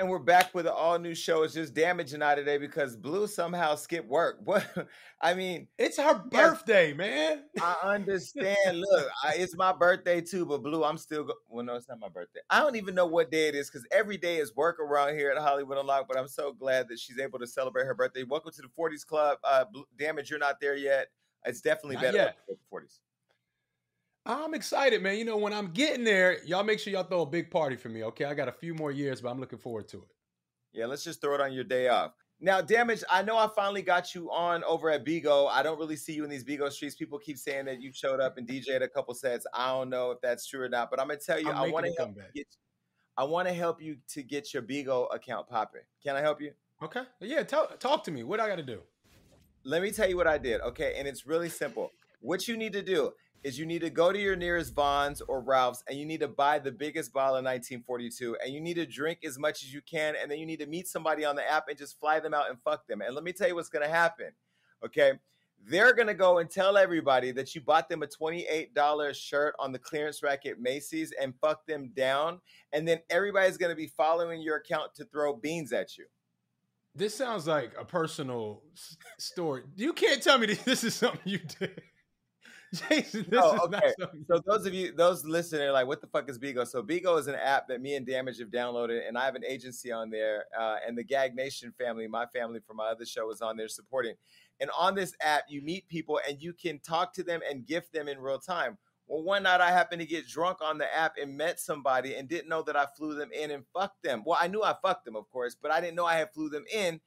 And we're back with an all new show. It's just damaging out today because Blue somehow skipped work. What? I mean, it's her birthday, man. I understand. Look, I, it's my birthday too, but Blue, I'm still. Go- well, no, it's not my birthday. I don't even know what day it is because every day is work around here at Hollywood Unlocked. But I'm so glad that she's able to celebrate her birthday. Welcome to the 40s Club. Uh, Blue, damage, you're not there yet. It's definitely Not better yet. with the 40s. I'm excited, man. You know, when I'm getting there, y'all make sure y'all throw a big party for me, okay? I got a few more years, but I'm looking forward to it. Yeah, let's just throw it on your day off. Now, damage. I know I finally got you on over at Bigo. I don't really see you in these Bigo streets. People keep saying that you showed up and DJed a couple sets. I don't know if that's true or not, but I'm gonna tell you, I'm I want to help you get. I want to help you to get your Bigo account popping. Can I help you? Okay? Yeah, tell, talk to me. What I got to do? Let me tell you what I did. Okay, and it's really simple. What you need to do is you need to go to your nearest Vons or Ralph's and you need to buy the biggest bottle of 1942 and you need to drink as much as you can and then you need to meet somebody on the app and just fly them out and fuck them. And let me tell you what's going to happen. Okay? They're going to go and tell everybody that you bought them a $28 shirt on the clearance rack at Macy's and fuck them down and then everybody's going to be following your account to throw beans at you. This sounds like a personal story. You can't tell me this is something you did. Jason, this Oh, is not okay. something So those of you, those listening, are like, what the fuck is Bigo? So Bigo is an app that me and Damage have downloaded, and I have an agency on there, uh, and the Gag Nation family, my family from my other show, is on there supporting. And on this app, you meet people and you can talk to them and gift them in real time. Well, one night I happened to get drunk on the app and met somebody and didn't know that I flew them in and fucked them. Well, I knew I fucked them, of course, but I didn't know I had flew them in.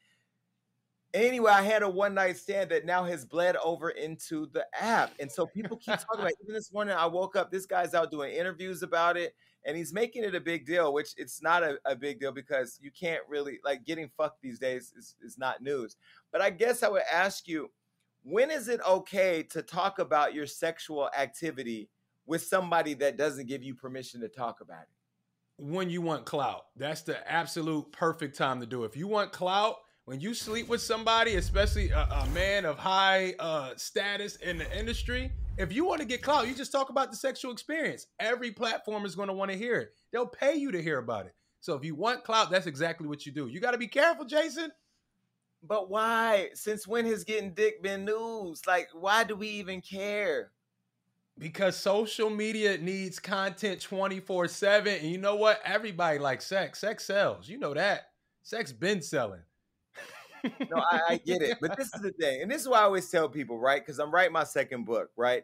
Anyway, I had a one night stand that now has bled over into the app. And so people keep talking about it. Even this morning, I woke up, this guy's out doing interviews about it, and he's making it a big deal, which it's not a, a big deal because you can't really, like, getting fucked these days is, is not news. But I guess I would ask you, when is it okay to talk about your sexual activity with somebody that doesn't give you permission to talk about it? when you want clout. That's the absolute perfect time to do it. If you want clout, when you sleep with somebody, especially a, a man of high uh, status in the industry, if you want to get clout, you just talk about the sexual experience. Every platform is going to want to hear it. They'll pay you to hear about it. So if you want clout, that's exactly what you do. You got to be careful, Jason. But why? Since when has getting dick been news? Like, why do we even care? Because social media needs content 24 7. And you know what? Everybody likes sex. Sex sells. You know that. Sex been selling. No, I, I get it. But this is the thing. And this is why I always tell people, right? Because I'm writing my second book, right?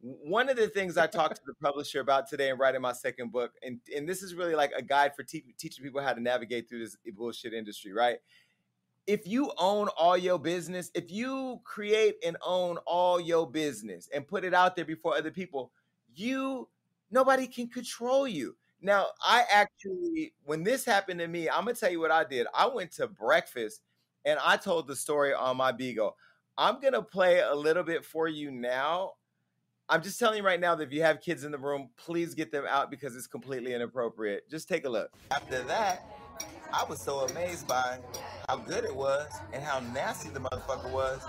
One of the things I talked to the publisher about today and writing my second book, and, and this is really like a guide for te- teaching people how to navigate through this bullshit industry, right? If you own all your business, if you create and own all your business and put it out there before other people, you nobody can control you. Now, I actually, when this happened to me, I'm gonna tell you what I did. I went to breakfast and I told the story on my Bigo. I'm gonna play a little bit for you now. I'm just telling you right now that if you have kids in the room, please get them out because it's completely inappropriate. Just take a look. After that, I was so amazed by how good it was and how nasty the motherfucker was.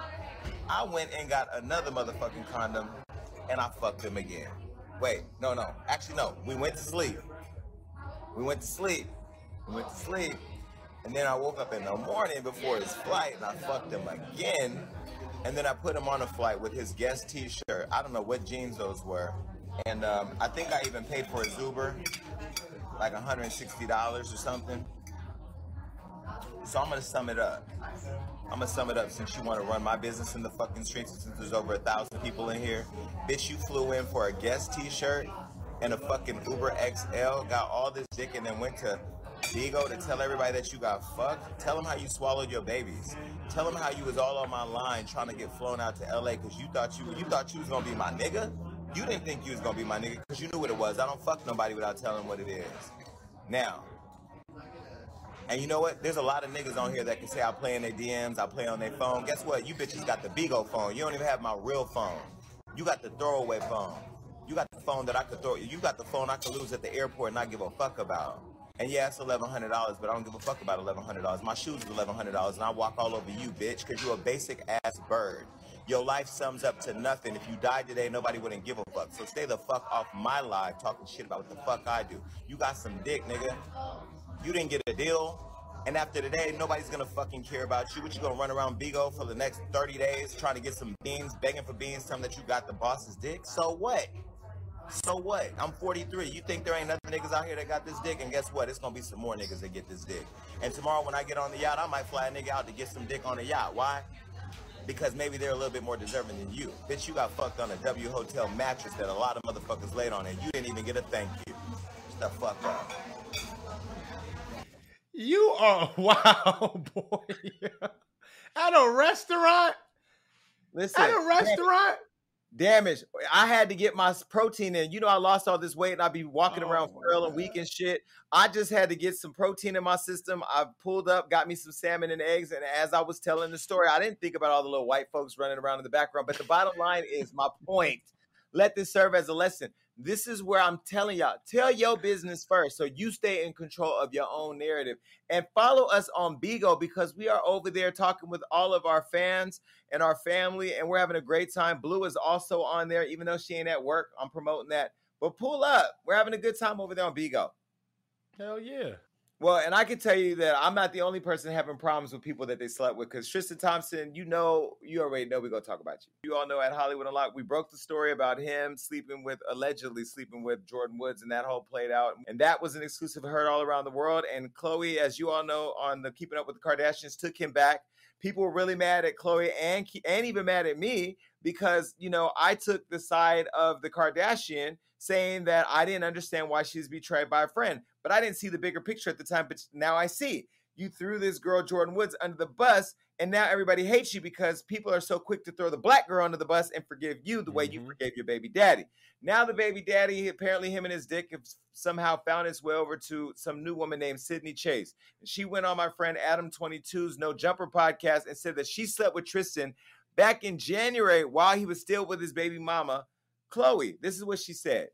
I went and got another motherfucking condom and I fucked him again. Wait, no, no. Actually, no. We went to sleep. We went to sleep. We went to sleep. And then I woke up in the morning before his flight and I fucked him again. And then I put him on a flight with his Guess t shirt. I don't know what jeans those were. And um, I think I even paid for his Uber, like $160 or something. So I'm gonna sum it up. I'm gonna sum it up since you want to run my business in the fucking streets. Since there's over a thousand people in here, bitch, you flew in for a Guess T-shirt and a fucking Uber XL, got all this dick, and then went to Bigo to tell everybody that you got fucked. Tell them how you swallowed your babies. Tell them how you was all on my line trying to get flown out to LA because you thought you you thought you was gonna be my nigga. You didn't think you was gonna be my nigga because you knew what it was. I don't fuck nobody without telling what it is. Now, and you know what? There's a lot of niggas on here that can say I play in their DMs, I play on their phone. Guess what? You bitches got the Bigo phone. You don't even have my real phone. You got the throwaway phone. You got the phone that I could throw. You got the phone I could lose at the airport and not give a fuck about. And yeah, it's eleven hundred dollars, but I don't give a fuck about eleven hundred dollars. My shoes is eleven hundred dollars, and I walk all over you, bitch, because you're a basic ass bird. Your life sums up to nothing. If you died today, nobody wouldn't give a fuck. So stay the fuck off my live talking shit about what the fuck I do. You got some dick, nigga. you didn't get a deal. And after today, nobody's gonna fucking care about you. What you gonna run around Bigo for the next 30 days trying to get some beans, begging for beans, telling that you got the boss's dick? So what? So what? I'm 43. You think there ain't nothing niggas out here that got this dick? And guess what? It's gonna be some more niggas that get this dick. And tomorrow when I get on the yacht, I might fly a nigga out to get some dick on the yacht. Why? Because maybe they're a little bit more deserving than you. Bitch, you got fucked on a W Hotel mattress that a lot of motherfuckers laid on and you didn't even get a thank you. Shut the fuck up. You are wow, boy. At a restaurant? Listen, At a restaurant? Damage. I had to get my protein in. You know, I lost all this weight and I'd be walking Oh around frail and weak and shit. I just had to get some protein in my system. I pulled up, got me some salmon and eggs. And as I was telling the story, I didn't think about all the little white folks running around in the background. But the bottom line is my point. Let this serve as a lesson. This is where I'm telling y'all tell your business first so you stay in control of your own narrative and follow us on Bigo because we are over there talking with all of our fans and our family, and we're having a great time. Blue is also on there, even though she ain't at work. I'm promoting that. But pull up. We're having a good time over there on Bigo. Hell yeah. Well, and I can tell you that I'm not the only person having problems with people that they slept with because Tristan Thompson, you know, you already know we're going to talk about you. You all know at Hollywood Unlocked, we broke the story about him sleeping with, allegedly sleeping with Jordyn Woods, and that whole played out. And that was an exclusive heard all around the world. And Khloe, as you all know, on the Keeping Up with the Kardashians, took him back. People were really mad at Khloe and, and even mad at me because, you know, I took the side of the Kardashian saying that I didn't understand why she's betrayed by a friend, but I didn't see the bigger picture at the time. But now I see. You threw this girl Jordyn Woods under the bus, and now everybody hates you because people are so quick to throw the black girl under the bus and forgive you the way you Mhm. forgave your baby daddy. Now the baby daddy, apparently him and his dick have somehow found his way over to some new woman named Sydney Chase. And she went on my friend Adam 22's No Jumper podcast and said that she slept with Tristan back in January while he was still with his baby mama, Khloe. This is what she said.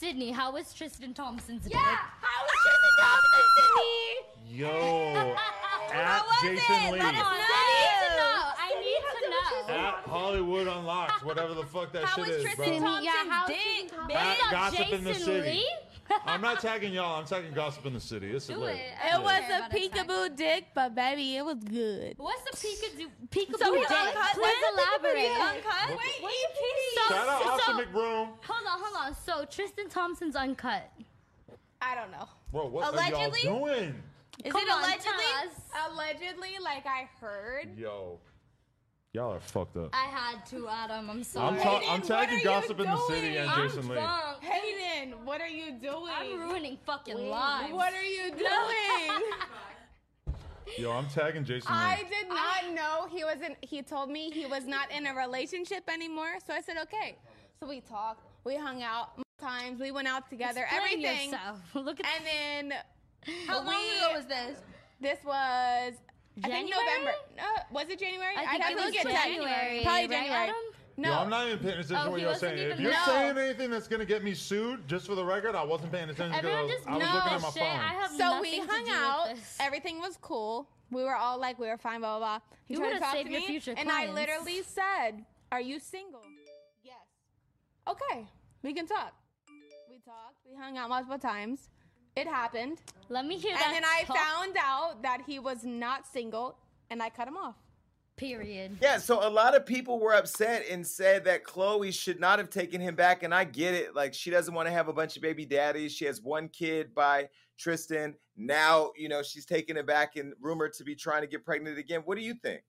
Sydney, how was Tristan Thompson's day? Yeah, how was Tristan ah! Thompson, Sydney? Yo, at was Jason it? Lee. Let us I need to know. I need to know. At Hollywood Unlocked, whatever the fuck that How shit was is, Tristan bro. Thompson's Yeah, how was Tristan bitch? Back What's up, gossip in the city. Lee? I'm not tagging y'all. I'm tagging gossip in the city. It's Do lit. it. It I don't was a about tag. peekaboo dick, but baby, it was good. What's the peekaboo? Peekaboo So he dick? uncut Please then? elaborate. Uncut? Wait, Wait, so, Shout out so, Austin McBroom. hold on, hold on. So Tristan Thompson's uncut. I don't know. Bro, what Allegedly? are y'all doing? Is Come it on, allegedly? tell us. Allegedly, like I heard. Yo, y'all are fucked up. I had to, Adam. I'm sorry. I'm, ta- Hayden, I'm tagging are gossip in the city and I'm Jason Lee. drunk. Hayden, what are you doing? I'm ruining fucking lives. What are you doing? Yo, I'm tagging Jason I Lee. did not know he wasn't. He told me he was not in a relationship anymore. So I said, okay. So we talked. We hung out times. We went out together. Explain everything. Yourself. Look at And then How long we- ago was this? this was. I think November. No, was it January? I I'd think have it was look at that. January. Probably right, January. Adam? No. Yo, I'm not even paying attention Oh, to what you're saying. If you're No. saying anything that's gonna get me sued, just for the record, I wasn't paying attention because I was, just I was knows looking at my shit. phone. I have So we nothing to hung do out. Everything was cool. We were all like, we were fine, blah blah blah. He You tried to talk saved to me, future and I literally said, "Are you single?" Yes. Okay, we can talk. We talked. We hung out multiple times. It happened, Let me hear that. and then I talk, found out that he was not single, and I cut him off. Period. Yeah, so a lot of people were upset and said that Khloe should not have taken him back. And I get it. Like, she doesn't want to have a bunch of baby daddies. She has one kid by Tristan. Now, you know, she's taking it back and rumored to be trying to get pregnant again. What do you think?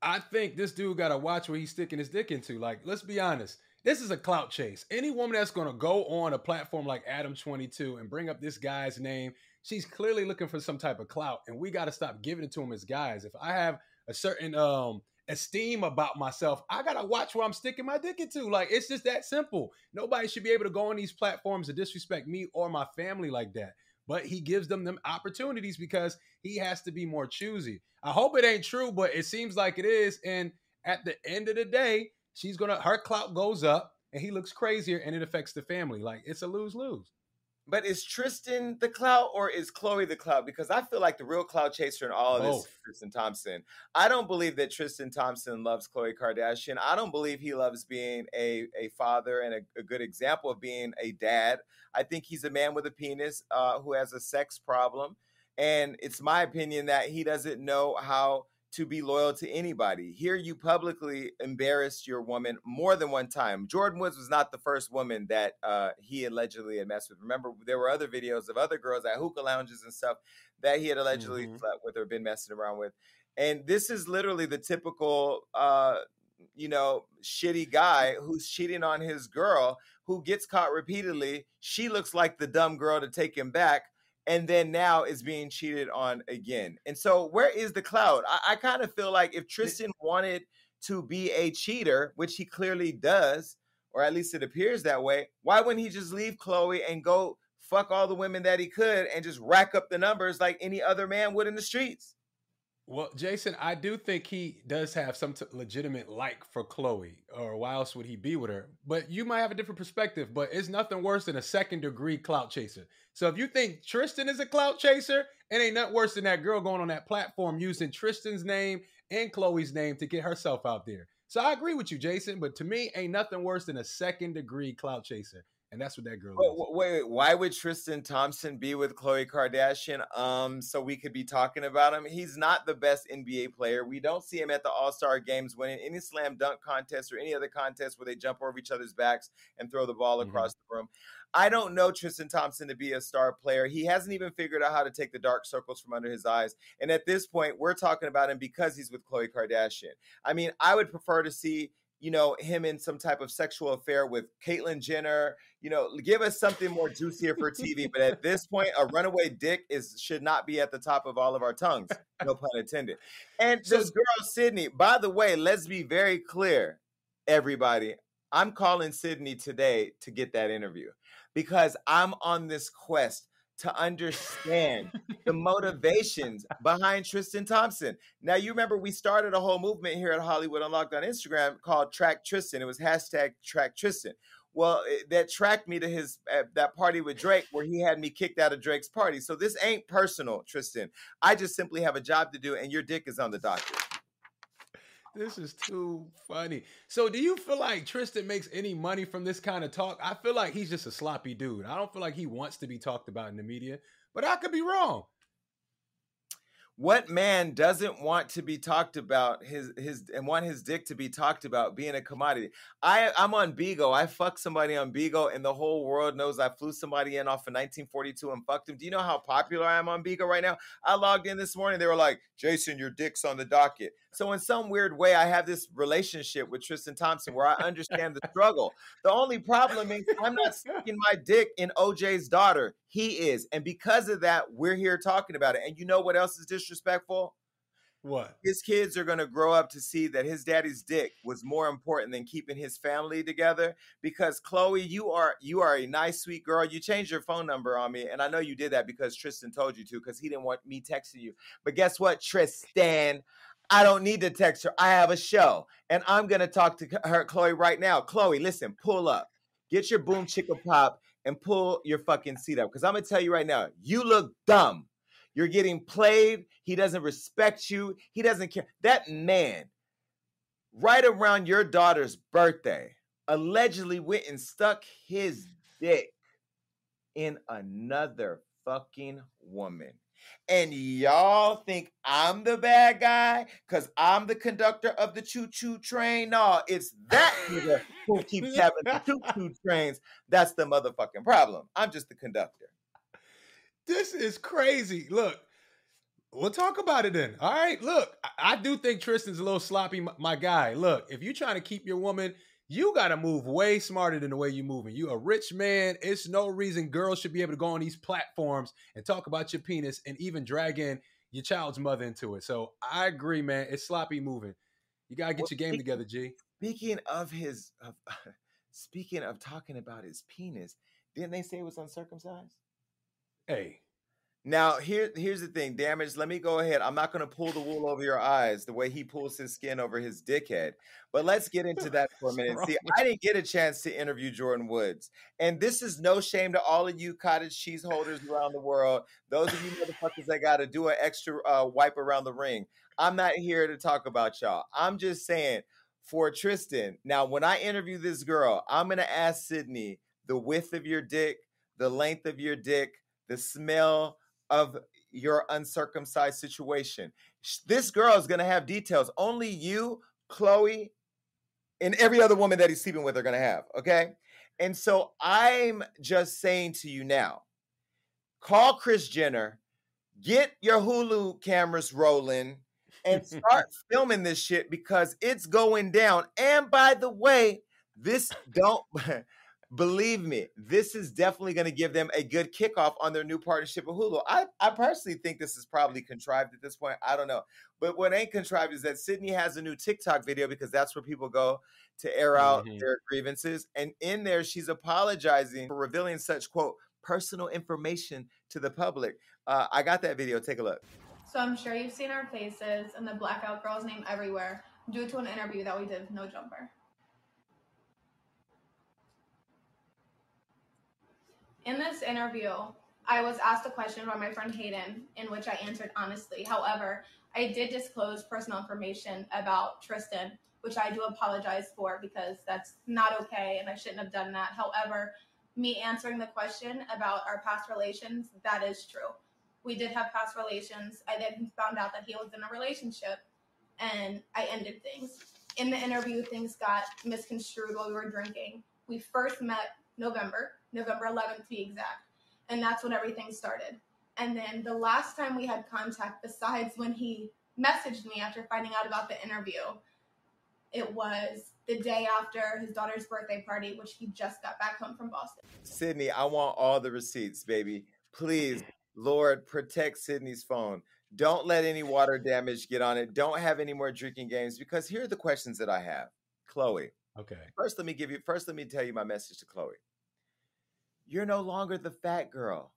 I think this dude got to watch where he's sticking his dick into. Like, let's be honest. This is a clout chase. Any woman that's going to go on a platform like Adam 22 and bring up this guy's name, she's clearly looking for some type of clout. And we got to stop giving it to him as guys. If I have a certain um esteem about myself, I got to watch where I'm sticking my dick into. Like, it's just that simple. Nobody should be able to go on these platforms and disrespect me or my family like that. But he gives them them opportunities because he has to be more choosy. I hope it ain't true, but it seems like it is. And at the end of the day, she's gonna her clout goes up and he looks crazier and it affects the family. Like it's a lose lose. But is Tristan the clout or is Khloe the clout? Because I feel like the real clout chaser in all of this is Tristan Thompson. I don't believe that Tristan Thompson loves Khloe Kardashian. I don't believe he loves being a, a father and a, a good example of being a dad. I think he's a man with a penis uh, who has a sex problem. And it's my opinion that he doesn't know how to be loyal to anybody. Here, you publicly embarrassed your woman more than one time. Jordyn Woods was not the first woman that uh, he allegedly had messed with. Remember, there were other videos of other girls at hookah lounges and stuff that he had allegedly Mhm. slept with or been messing around with. And this is literally the typical, uh, you know, shitty guy who's cheating on his girl who gets caught repeatedly. She looks like the dumb girl to take him back and then now is being cheated on again. And so, where is the cloud? I, I kind of feel like if Tristan wanted to be a cheater, which he clearly does, or at least it appears that way, why wouldn't he just leave Khloe and go fuck all the women that he could and just rack up the numbers like any other man would in the streets? Well, Jason, I do think he does have some t- legitimate like for Khloe, or why else would he be with her? But you might have a different perspective. But it's nothing worse than a second degree clout chaser. So if you think Tristan is a clout chaser, it ain't nothing worse than that girl going on that platform using Tristan's name and Khloe's name to get herself out there. So I agree with you, Jason. But to me, ain't nothing worse than a second degree clout chaser, and that's what that girl Wait, is. wait, wait, why would Tristan Thompson be with Khloe Kardashian? Um, so we could be talking about him. He's not the best NBA player. We don't see him at the All Star games winning any slam dunk contest or any other contest where they jump over each other's backs and throw the ball Mhm. across the room. I don't know Tristan Thompson to be a star player. He hasn't even figured out how to take the dark circles from under his eyes. And at this point, we're talking about him because he's with Khloe Kardashian. I mean, I would prefer to see you know, him in some type of sexual affair with Caitlyn Jenner. You know, give us something more juicier for TV. But at this point, a runaway dick is should not be at the top of all of our tongues. No pun intended. And So- this girl, Sydney, by the way, let's be very clear, everybody. I'm calling Sydney today to get that interview because I'm on this quest to understand the motivations behind Tristan Thompson. Now, you remember we started a whole movement here at Hollywood Unlocked on Instagram called Track Tristan. It was hashtag Track Tristan. Well, it, that tracked me to his uh, that party with Drake, where he had me kicked out of Drake's party. So this ain't personal, Tristan. I just simply have a job to do, and your dick is on the docket. This is too funny. So, do you feel like Tristan makes any money from this kind of talk? I feel like he's just a sloppy dude. I don't feel like he wants to be talked about in the media, but I could be wrong. What man doesn't want to be talked about his his and want his dick to be talked about being a commodity? I I'm on Bigo. I fucked somebody on Bigo, and the whole world knows I flew somebody in off of 1942 and fucked him. Do you know how popular I am on Bigo right now? I logged in this morning. They were like, "Jason, your dick's on the docket." So in some weird way, I have this relationship with Tristan Thompson where I understand the struggle. The only problem is I'm not sticking my dick in OJ's daughter. He is, and because of that, we're here talking about it. And you know what else is disrespectful? What? his kids are going to grow up to see that his daddy's dick was more important than keeping his family together because chloe you are you are a nice sweet girl you changed your phone number on me and i know you did that because tristan told you to because he didn't want me texting you but guess what tristan I don't need to text her. I have a show. And I'm going to talk to her, Khloe, right now. Khloe, listen, pull up. Get your boom chicka pop and pull your fucking seat up. Because I'm going to tell you right now, you look dumb. You're getting played. He doesn't respect you. He doesn't care. That man, right around your daughter's birthday, allegedly went and stuck his dick in another fucking woman. And y'all think I'm the bad guy because I'm the conductor of the choo choo train? No, it's that nigga who keeps having the choo choo trains. That's the motherfucking problem. I'm just the conductor. This is crazy. Look, we'll talk about it then. All right. Look, I, I do think Tristan's a little sloppy, my, my guy. Look, if you're trying to keep your woman, you got to move way smarter than the way you're moving. You a rich man. It's no reason girls should be able to go on these platforms and talk about your penis and even drag in your child's mother into it. So I agree, man. It's sloppy moving. You gotta get Well, your game speaking- together, G. Speaking of his, of, speaking of talking about his penis, didn't they say it was uncircumcised? Hey, Now, here, here's the thing, damage. Let me go ahead. I'm not going to pull the wool over your eyes the way he pulls his skin over his dickhead. But let's get into that for a minute. See, I didn't get a chance to interview Jordyn Woods, and this is no shame to all of you cottage cheese holders around the world. Those of you motherfuckers that got to do an extra uh, wipe around the ring. I'm not here to talk about y'all. I'm just saying for Tristan. Now, when I interview this girl, I'm going to ask Sydney the width of your dick, the length of your dick, the smell of your uncircumcised situation. This girl is going to have details. Only you, Khloe, and every other woman that he's sleeping with are going to have. Okay. And so I'm just saying to you now call Kris Jenner, get your Hulu cameras rolling, and start filming this shit because it's going down. And by the way, this don't believe me, this is definitely going to give them a good kickoff on their new partnership with Hulu. I, I personally think this is probably contrived at this point. I don't know. But what ain't contrived is that Sydney has a new TikTok video because that's where people go to air out Mhm. their grievances. And in there, she's apologizing for revealing such, quote, personal information to the public. Uh, I got that video. Take a look. So I'm sure you've seen our faces and the blackout girl's name everywhere due to an interview that we did with No Jumper. In this interview, I was asked a question by my friend Hayden, in which I answered honestly. However, I did disclose personal information about Tristan, which I do apologize for because that's not okay and I shouldn't have done that. However, me answering the question about our past relations, that is true. We did have past relations. I then found out that he was in a relationship and I ended things. In the interview, things got misconstrued while we were drinking. We first met November, November 11th to be exact, and that's when everything started. And then the last time we had contact, besides when he messaged me after finding out about the interview, it was the day after his daughter's birthday party, which he just got back home from Boston. Sydney, I want all the receipts, baby. Please, Lord, protect Sydney's phone. Don't let any water damage get on it. Don't have any more drinking games because here are the questions that I have. Khloe, Okay. first let me give you first let me tell you my message to Khloe. You're no longer the fat girl.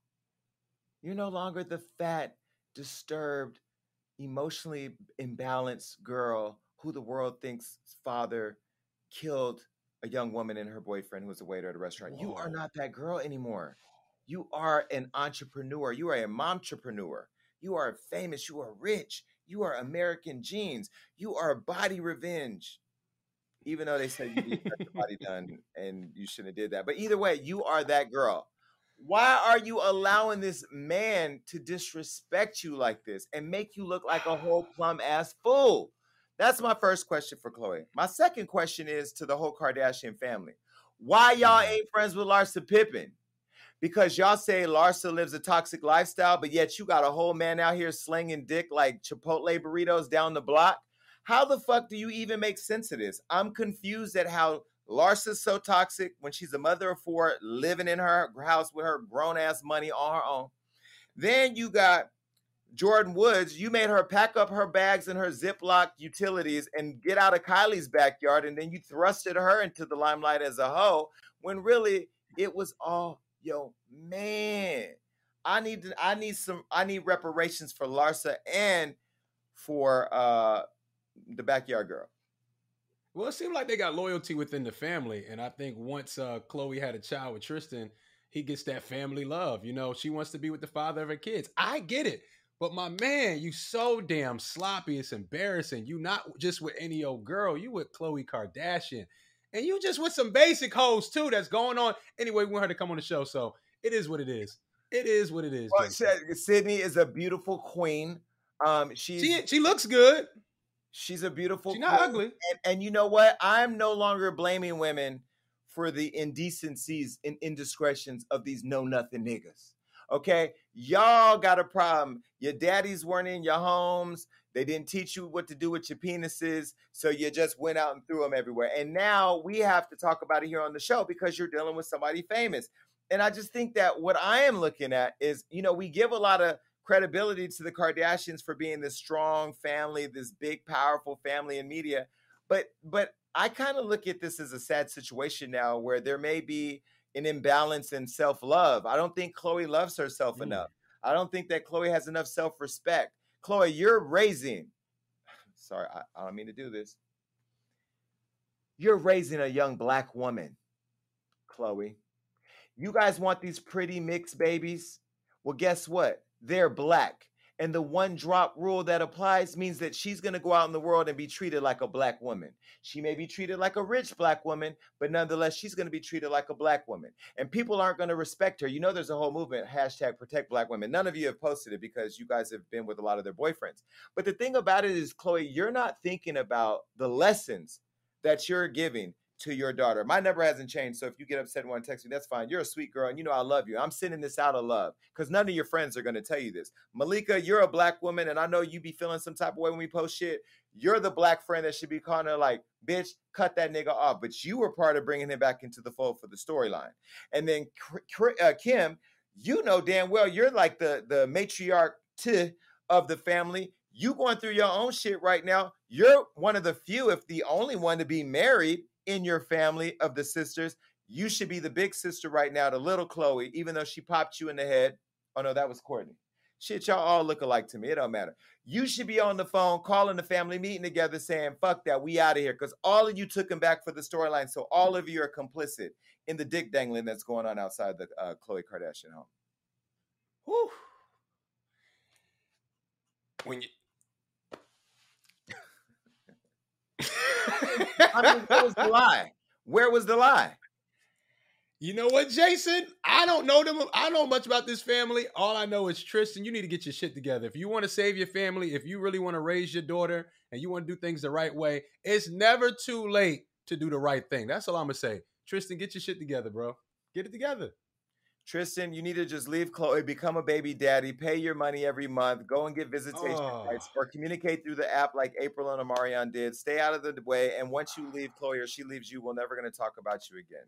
You're no longer the fat, disturbed, emotionally imbalanced girl who the world thinks father killed a young woman and her boyfriend who was a waiter at a restaurant. You are not that girl anymore. You are an entrepreneur. You are a momtrepreneur. You are famous. You are rich. You are American genes. You are body revenge. Even though they said you need your body done and you shouldn't have did that. But either way, you are that girl. Why are you allowing this man to disrespect you like this and make you look like a whole plum ass fool? That's my first question for Khloe. My second question is to the whole Kardashian family. Why y'all mm-hmm. ain't friends with Larsa Pippen? Because y'all say Larsa lives a toxic lifestyle, but yet you got a whole man out here slinging dick like Chipotle burritos down the block. How the fuck do you even make sense of this? I'm confused at how Larsa's so toxic when she's a mother of four, living in her house with her grown ass money on her own. Then you got Jordyn Woods. You made her pack up her bags and her Ziploc utilities and get out of Kylie's backyard, and then you thrusted her into the limelight as a hoe when really it was all yo man. I need to, I need some I need reparations for Larsa and for uh the backyard girl. Well, it seemed like they got loyalty within the family, and I think once uh, Khloe had a child with Tristan, he gets that family love. You know, she wants to be with the father of her kids. I get it, but my man, you so damn sloppy. It's embarrassing. You not just with any old girl. You with Khloe Kardashian, and you just with some basic hoes too. That's going on. Anyway, we want her to come on the show, so it is what it is. It is what it is. Well, Sydney is a beautiful queen. Um, She she looks good. She's a beautiful. She's not queen. ugly. And, and you know what? I'm no longer blaming women for the indecencies and indiscretions of these know nothing niggas. Okay, y'all got a problem. Your daddies weren't in your homes. They didn't teach you what to do with your penises, so you just went out and threw them everywhere. And now we have to talk about it here on the show because you're dealing with somebody famous. And I just think that what I am looking at is, you know, we give a lot of credibility to the Kardashians for being this strong family, this big, powerful family in media. But but I kind of look at this as a sad situation now where there may be an imbalance in self-love. I don't think Khloe loves herself Mm. enough. I don't think that Khloe has enough self respect. Khloe, you're raising, sorry, I, I don't mean to do this. You're raising a young black woman, Khloe. You guys want these pretty mixed babies? Well, guess what? They're black. And the one drop rule that applies means that she's going to go out in the world and be treated like a black woman. She may be treated like a rich black woman, but nonetheless, she's going to be treated like a black woman. And people aren't going to respect her. You know, there's a whole movement, hashtag protect black women. None of you have posted it because you guys have been with a lot of their boyfriends. But the thing about it is, Khloe, you're not thinking about the lessons that you're giving to your daughter. My number hasn't changed. So if you get upset and want to text me, that's fine. You're a sweet girl and you know I love you. I'm sending this out of love because none of your friends are going to tell you this. Malika, you're a black woman and I know you be feeling some type of way when we post shit. You're the black friend that should be calling her like, bitch, cut that nigga off. But you were part of bringing him back into the fold for the storyline. And then uh, Kim, you know damn well you're like the, the matriarch to, of the family. You going through your own shit right now. You're one of the few, if the only one to be married in your family of the sisters. You should be the big sister right now to little Khloe, even though she popped you in the head. Oh no, that was Kourtney. Shit, y'all all look alike to me. It don't matter. You should be on the phone calling the family meeting together saying, fuck that, we out of here. Because all of you took him back for the storyline. So all of you are complicit in the dick dangling that's going on outside the uh, Kardashian home. Whew. When you I mean, where was the lie? Where was the lie? You know what, Jason? I don't know them. I don't know much about this family. All I know is Tristan, you need to get your shit together. If you want to save your family, if you really want to raise your daughter and you want to do things the right way, it's never too late to do the right thing. That's all I'm gonna say. Tristan, get your shit together, bro. Get it together. Tristan, you need to just leave Khloe, become a baby daddy, pay your money every month, go and get visitation Oh. rights, or communicate through the app like April and Omarion did. Stay out of the way, and once you leave Khloe or she leaves you, we're never going to talk about you again.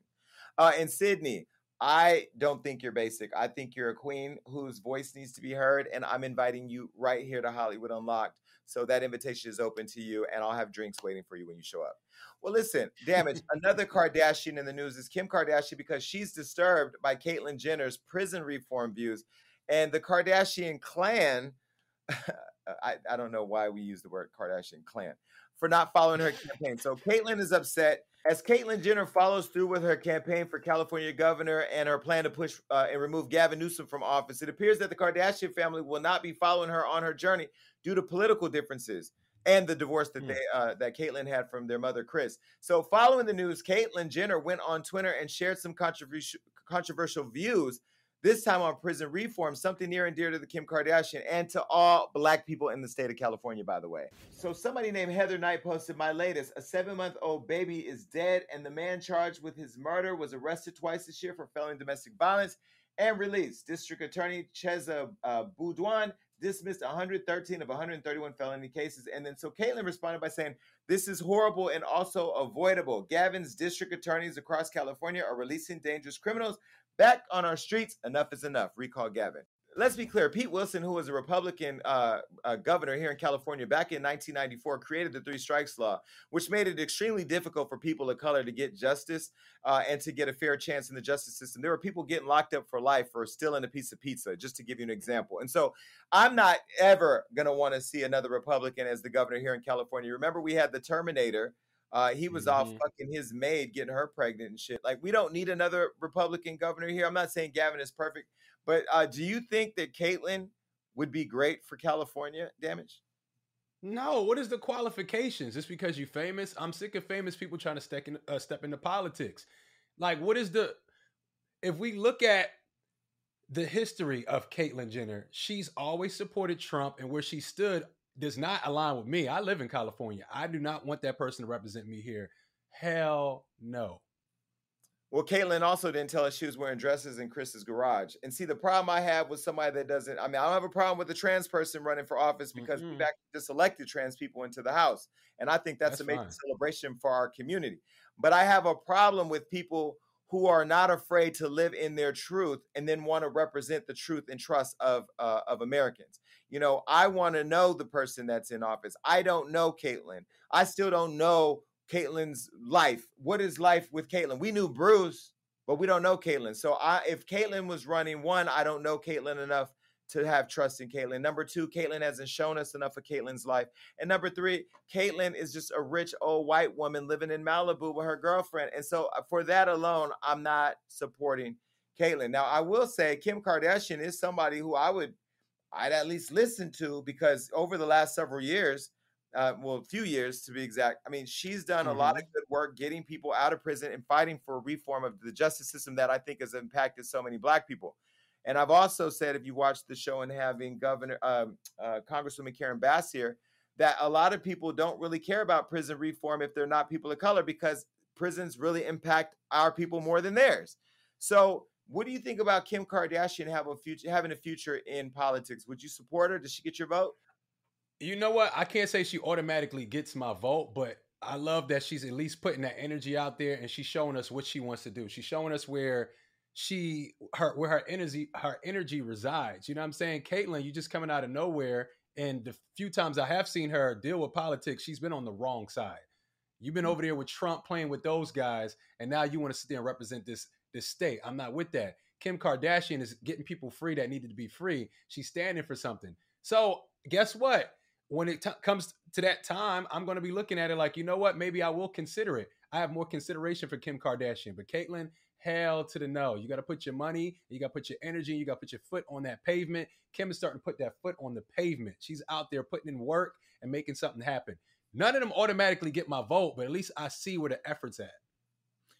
Uh, and Sydney, I don't think you're basic. I think you're a queen whose voice needs to be heard, and I'm inviting you right here to Hollywood Unlocked. So that invitation is open to you, and I'll have drinks waiting for you when you show up. Well, listen, damage. Another Kardashian in the news is Kim Kardashian because she's disturbed by Caitlyn Jenner's prison reform views. And the Kardashian clan, I, I don't know why we use the word Kardashian clan, for not following her campaign. So Caitlyn is upset as Caitlyn Jenner follows through with her campaign for California governor and her plan to push uh, and remove Gavin Newsom from office. It appears that the Kardashian family will not be following her on her journey due to political differences and the divorce that Hmm. they uh, that Caitlyn had from their mother Kris. So, following the news, Caitlyn Jenner went on Twitter and shared some controversial controversial views. This time on prison reform, something near and dear to the Kim Kardashian and to all black people in the state of California, by the way. So, somebody named Heather Knight posted my latest. A seven month old baby is dead, and the man charged with his murder was arrested twice this year for felony domestic violence and released. District Attorney Chesa uh, Boudin dismissed 113 of 131 felony cases. And then so Caitlyn responded by saying, This is horrible and also avoidable. Gavin's district attorneys across California are releasing dangerous criminals back on our streets. Enough is enough. Recall Gavin. Let's be clear. Pete Wilson, who was a Republican uh, uh, governor here in California back in 1994, created the Three Strikes Law, which made it extremely difficult for people of color to get justice uh, and to get a fair chance in the justice system. There were people getting locked up for life for stealing a piece of pizza, just to give you an example. And so I'm not ever going to want to see another Republican as the governor here in California. Remember, we had the Terminator. Uh, he was off Mhm. fucking his maid getting her pregnant and shit. Like, we don't need another Republican governor here. I'm not saying Gavin is perfect, but uh, do you think that Caitlyn would be great for California? Damage. No, what is the qualifications? Just because you're famous? I'm sick of famous people trying to step, in, uh, step into politics. Like, what is the? If we look at the history of Caitlyn Jenner, she's always supported Trump, and where she stood does not align with me. I live in California. I do not want that person to represent me here. Hell no. Well, Caitlyn also didn't tell us she was wearing dresses in Kris's garage. And see, the problem I have with somebody that doesn't, I mean, I don't have a problem with a trans person running for office because we've Mhm. actually just elected trans people into the House. And I think that's, That's a major fine. celebration for our community. But I have a problem with people who are not afraid to live in their truth and then want to represent the truth and trust of uh, of Americans. You know, I want to know the person that's in office. I don't know Caitlyn. I still don't know Caitlyn's life. What is life with Caitlyn? We knew Bruce, but we don't know Caitlyn. So I if Caitlyn was running one, I don't know Caitlyn enough to have trust in Caitlyn. Number two, Caitlyn hasn't shown us enough of Caitlyn's life. And number three, Caitlyn is just a rich old white woman living in Malibu with her girlfriend. And so uh, for that alone, I'm not supporting Caitlyn. Now, I will say Kim Kardashian is somebody who I would, I'd at least listen to because over the last several years, uh, well, a few years to be exact. I mean, she's done a lot of good work getting people out of prison and fighting for reform of the justice system that I think has impacted so many black people. And I've also said, if you watch the show and having Governor um, uh, Congresswoman Karen Bass here, that a lot of people don't really care about prison reform if they're not people of color because prisons really impact our people more than theirs. So, what do you think about Kim Kardashian have a future, having a future in politics? Would you support her? Does she get your vote? You know what? I can't say she automatically gets my vote, but I love that she's at least putting that energy out there and she's showing us what she wants to do. She's showing us where she her where her energy her energy resides. You know what I'm saying? Caitlyn, you just coming out of nowhere. And the few times I have seen her deal with politics, she's been on the wrong side. You've been mm. over there with Trump playing with those guys, and now you want to sit there and represent this this state. I'm not with that. Kim Kardashian is getting people free that needed to be free. She's standing for something. So guess what? When it t- comes to that time, I'm going to be looking at it like, you know what? Maybe I will consider it. I have more consideration for Kim Kardashian, but Caitlyn, hell to the no. You got to put your money, you got to put your energy, you got to put your foot on that pavement. Kim is starting to put that foot on the pavement. She's out there putting in work and making something happen. None of them automatically get my vote, but at least I see where the effort's at.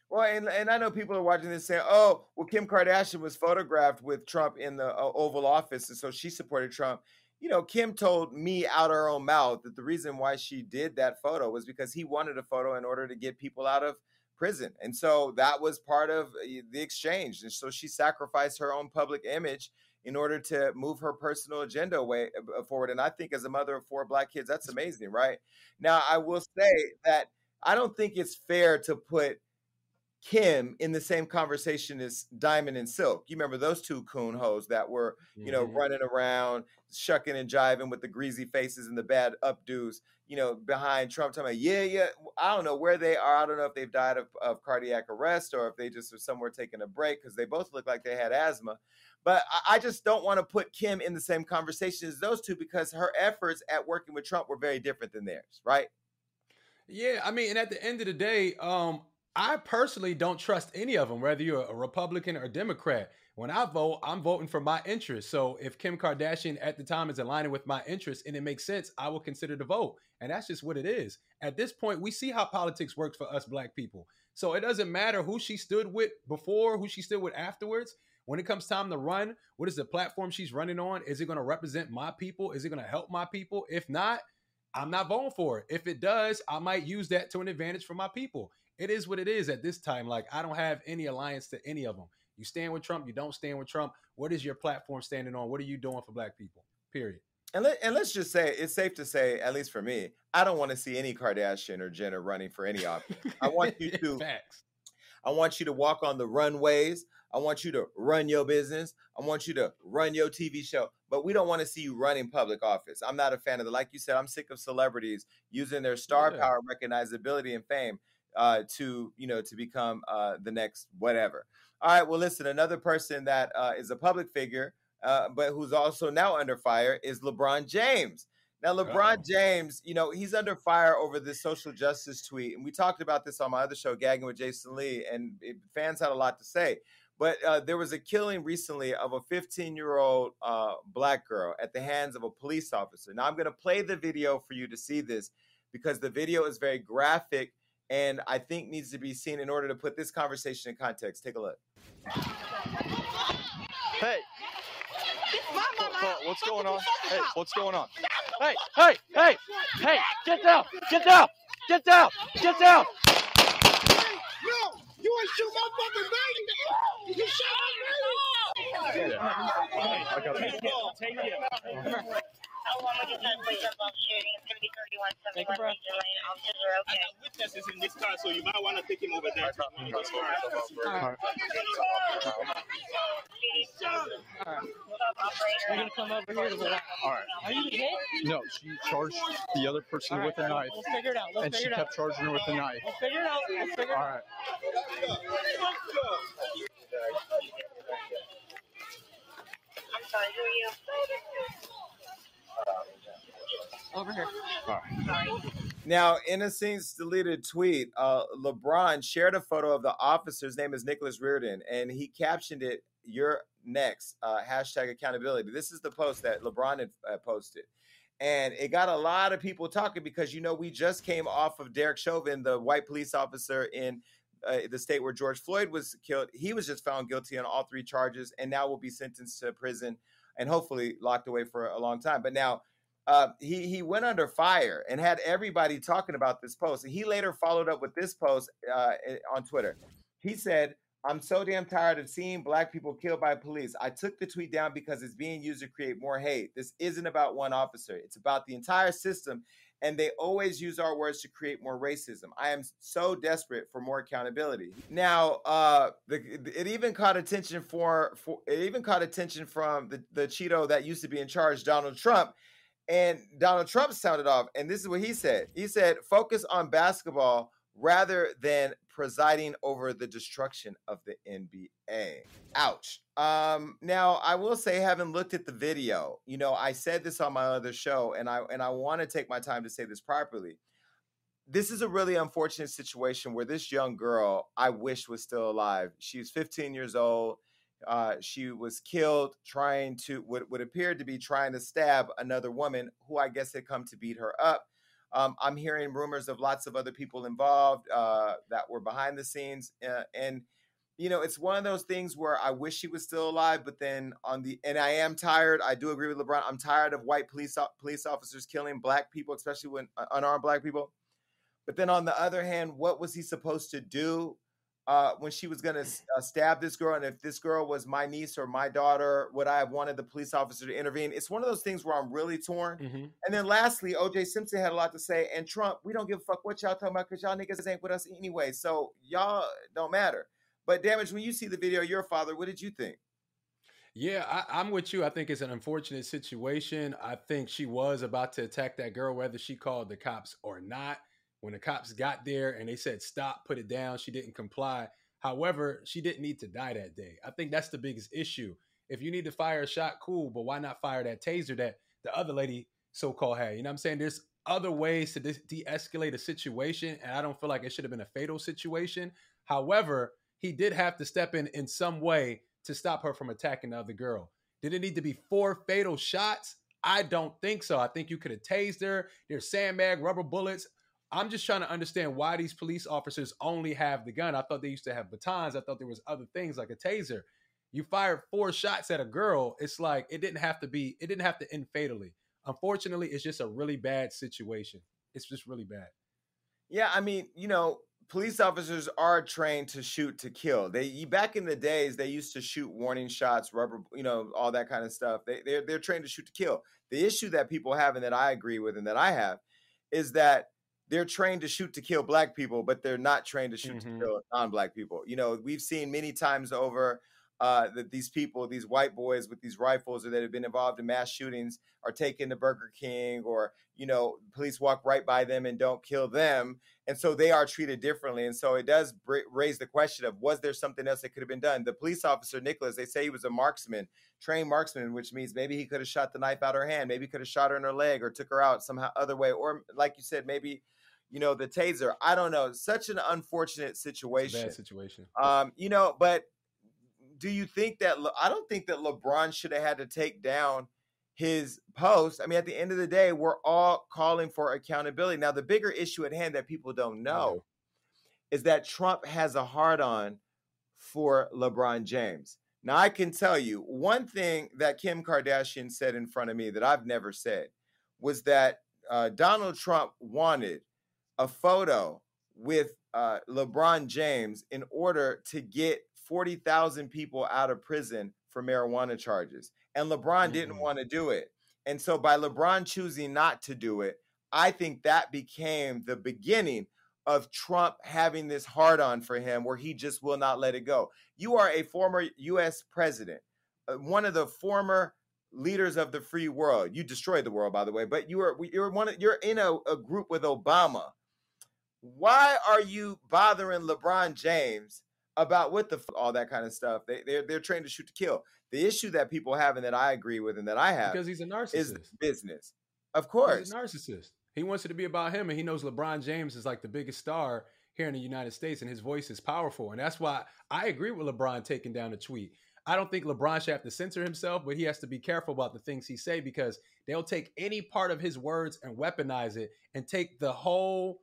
Well, and, and I know people are watching this saying, oh, well, Kim Kardashian was photographed with Trump in the uh, Oval Office, and so she supported Trump. You know, Kim told me out her own mouth that the reason why she did that photo was because he wanted a photo in order to get people out of prison. And so that was part of uh, the exchange. And so she sacrificed her own public image in order to move her personal agenda away uh, forward. And I think as a mother of four black kids, that's amazing, right? Now, I will say that I don't think it's fair to put Kim in the same conversation as Diamond and Silk. You remember those two coon hoes that were, you know, Mhm. running around, shucking and jiving with the greasy faces and the bad updos, you know, behind Trump talking about, yeah, yeah. I don't know where they are. I don't know if they've died of, of cardiac arrest or if they just are somewhere taking a break because they both look like they had asthma. But I, I just don't want to put Kim in the same conversation as those two because her efforts at working with Trump were very different than theirs, right? Yeah, I mean, and at the end of the day, um, I personally don't trust any of them, whether you're a Republican or Democrat. When I vote, I'm voting for my interests. So if Kim Kardashian at the time is aligning with my interests and it makes sense, I will consider the vote. And that's just what it is. At this point, we see how politics works for us black people. So it doesn't matter who she stood with before, who she stood with afterwards. When it comes time to run, what is the platform she's running on? Is it going to represent my people? Is it going to help my people? If not, I'm not voting for it. If it does, I might use that to an advantage for my people. It is what it is at this time. Like I don't have any alliance to any of them. You stand with Trump, you don't stand with Trump. What is your platform standing on? What are you doing for black people? Period. And, let, and let's just say it's safe to say, at least for me, I don't want to see any Kardashian or Jenner running for any office. I want you to Facts. I want you to walk on the runways. I want you to run your business. I want you to run your TV show. But we don't want to see you running public office. I'm not a fan of the like you said, I'm sick of celebrities using their star Yeah. power, recognizability, and fame uh, to, you know, to become uh, the next whatever. All right, well, listen, another person that uh, is a public figure, uh, but who's also now under fire is LeBron James. Now, LeBron Uh-oh. James, you know, he's under fire over this social justice tweet. And we talked about this on my other show, Gagging with Jason Lee, and it, fans had a lot to say. But uh, there was a killing recently of a 15 year old uh, black girl at the hands of a police officer. Now, I'm going to play the video for you to see this because the video is very graphic and I think needs to be seen in order to put this conversation in context. Take a look. Hey. Hold- hold, What's going on? Hey, what's going on? Hey, hey, hey, hey, get down, get down, get down, get down. No! You ain't shoot my fucking baby! You shot my baby! I got it. How long was that place involved shooting? It's gonna be 3171 Take a breath. Lane. Officers are I okay. witnesses in this car, so you might want to take him over there. Alright. Stop. We're gonna come over here to the. All right. Are you hit? No, she charged the other person with a knife, We'll figure it out. We'll and she figure it out. kept charging her with a knife. We'll figure it out. We'll figure it All out. right. Sorry, who are you? Over here. Now, Innocent's deleted tweet, uh, LeBron shared a photo of the officer. His name is Nicholas Reardon, and he captioned it, You're next, uh, hashtag accountability. This is the post that LeBron had uh, posted. And it got a lot of people talking because, you know, we just came off of Derek Chauvin, the white police officer in uh, the state where George Floyd was killed. He was just found guilty on all three charges and now will be sentenced to prison and hopefully locked away for a long time. But now, uh, he he went under fire and had everybody talking about this post. And he later followed up with this post uh, on Twitter. He said, "I'm so damn tired of seeing black people killed by police. I took the tweet down because it's being used to create more hate. This isn't about one officer. It's about the entire system." And they always use our words to create more racism. I am so desperate for more accountability. Now, uh, the, it even caught attention for, for it even caught attention from the, the Cheeto that used to be in charge, Donald Trump, and Donald Trump sounded off, and this is what he said. He said, focus on basketball rather than presiding over the destruction of the NBA. Ouch. Um, now I will say, having looked at the video, you know, I said this on my other show, and I and I want to take my time to say this properly. This is a really unfortunate situation where this young girl, I wish was still alive. She's 15 years old. Uh, she was killed trying to what would appear to be trying to stab another woman who I guess had come to beat her up. Um, I'm hearing rumors of lots of other people involved uh, that were behind the scenes, uh, and you know, it's one of those things where I wish he was still alive, but then on the and I am tired. I do agree with LeBron. I'm tired of white police police officers killing black people, especially when uh, unarmed black people. But then on the other hand, what was he supposed to do uh, when she was going to uh, stab this girl? And if this girl was my niece or my daughter, would I have wanted the police officer to intervene? It's one of those things where I'm really torn. Mm-hmm. And then lastly, OJ Simpson had a lot to say, and Trump, we don't give a fuck what y'all talking about because y'all niggas ain't with us anyway. So y'all don't matter. But damage, when you see the video, your father, what did you think? Yeah, I, I'm with you. I think it's an unfortunate situation. I think she was about to attack that girl, whether she called the cops or not. When the cops got there and they said, stop, put it down, she didn't comply. However, she didn't need to die that day. I think that's the biggest issue. If you need to fire a shot, cool, but why not fire that taser that the other lady so called had? You know what I'm saying? There's other ways to de escalate a situation, and I don't feel like it should have been a fatal situation. However, he did have to step in in some way to stop her from attacking the other girl. Did it need to be four fatal shots? I don't think so. I think you could have tased her. There's sandbag, rubber bullets. I'm just trying to understand why these police officers only have the gun. I thought they used to have batons. I thought there was other things like a taser. You fired four shots at a girl. It's like it didn't have to be. It didn't have to end fatally. Unfortunately, it's just a really bad situation. It's just really bad. Yeah, I mean, you know, police officers are trained to shoot to kill. They back in the days they used to shoot warning shots, rubber, you know, all that kind of stuff. They they're they're trained to shoot to kill. The issue that people have and that I agree with and that I have is that they're trained to shoot to kill black people, but they're not trained to shoot Mhm. to kill non-black people. You know, we've seen many times over uh, that these people, these white boys with these rifles, or that have been involved in mass shootings, are taken to Burger King, or you know, police walk right by them and don't kill them, and so they are treated differently. And so it does br- raise the question of was there something else that could have been done? The police officer Nicholas, they say he was a marksman, trained marksman, which means maybe he could have shot the knife out her hand, maybe could have shot her in her leg, or took her out somehow other way, or like you said, maybe you know the taser. I don't know. Such an unfortunate situation. bad situation. Um, you know, but do you think that Le- I don't think that LeBron should have had to take down his post? I mean, at the end of the day, we're all calling for accountability. Now, the bigger issue at hand that people don't know is that Trump has a hard on for LeBron James. Now, I can tell you one thing that Kim Kardashian said in front of me that I've never said was that uh, Donald Trump wanted a photo with uh, LeBron James in order to get 40,000 people out of prison for marijuana charges. And LeBron didn't want to do it. And so by LeBron choosing not to do it, I think that became the beginning of Trump having this hard on for him where he just will not let it go. You are a former US president, uh, one of the former leaders of the free world. You destroyed the world by the way, but you are you're one of, you're in a, a group with Obama. Why are you bothering LeBron James about what the f- all that kind of stuff. They they're they're trained to shoot to kill. The issue that people have and that I agree with and that I have Because he's a narcissist. is business. Of He's course. a narcissist. He wants it to be about him, and he knows LeBron James is like the biggest star here in the United States, and his voice is powerful. And that's why I agree with LeBron taking down the tweet. I don't think LeBron should have to censor himself, but he has to be careful about the things he say because they'll take any part of his words and weaponize it and take the whole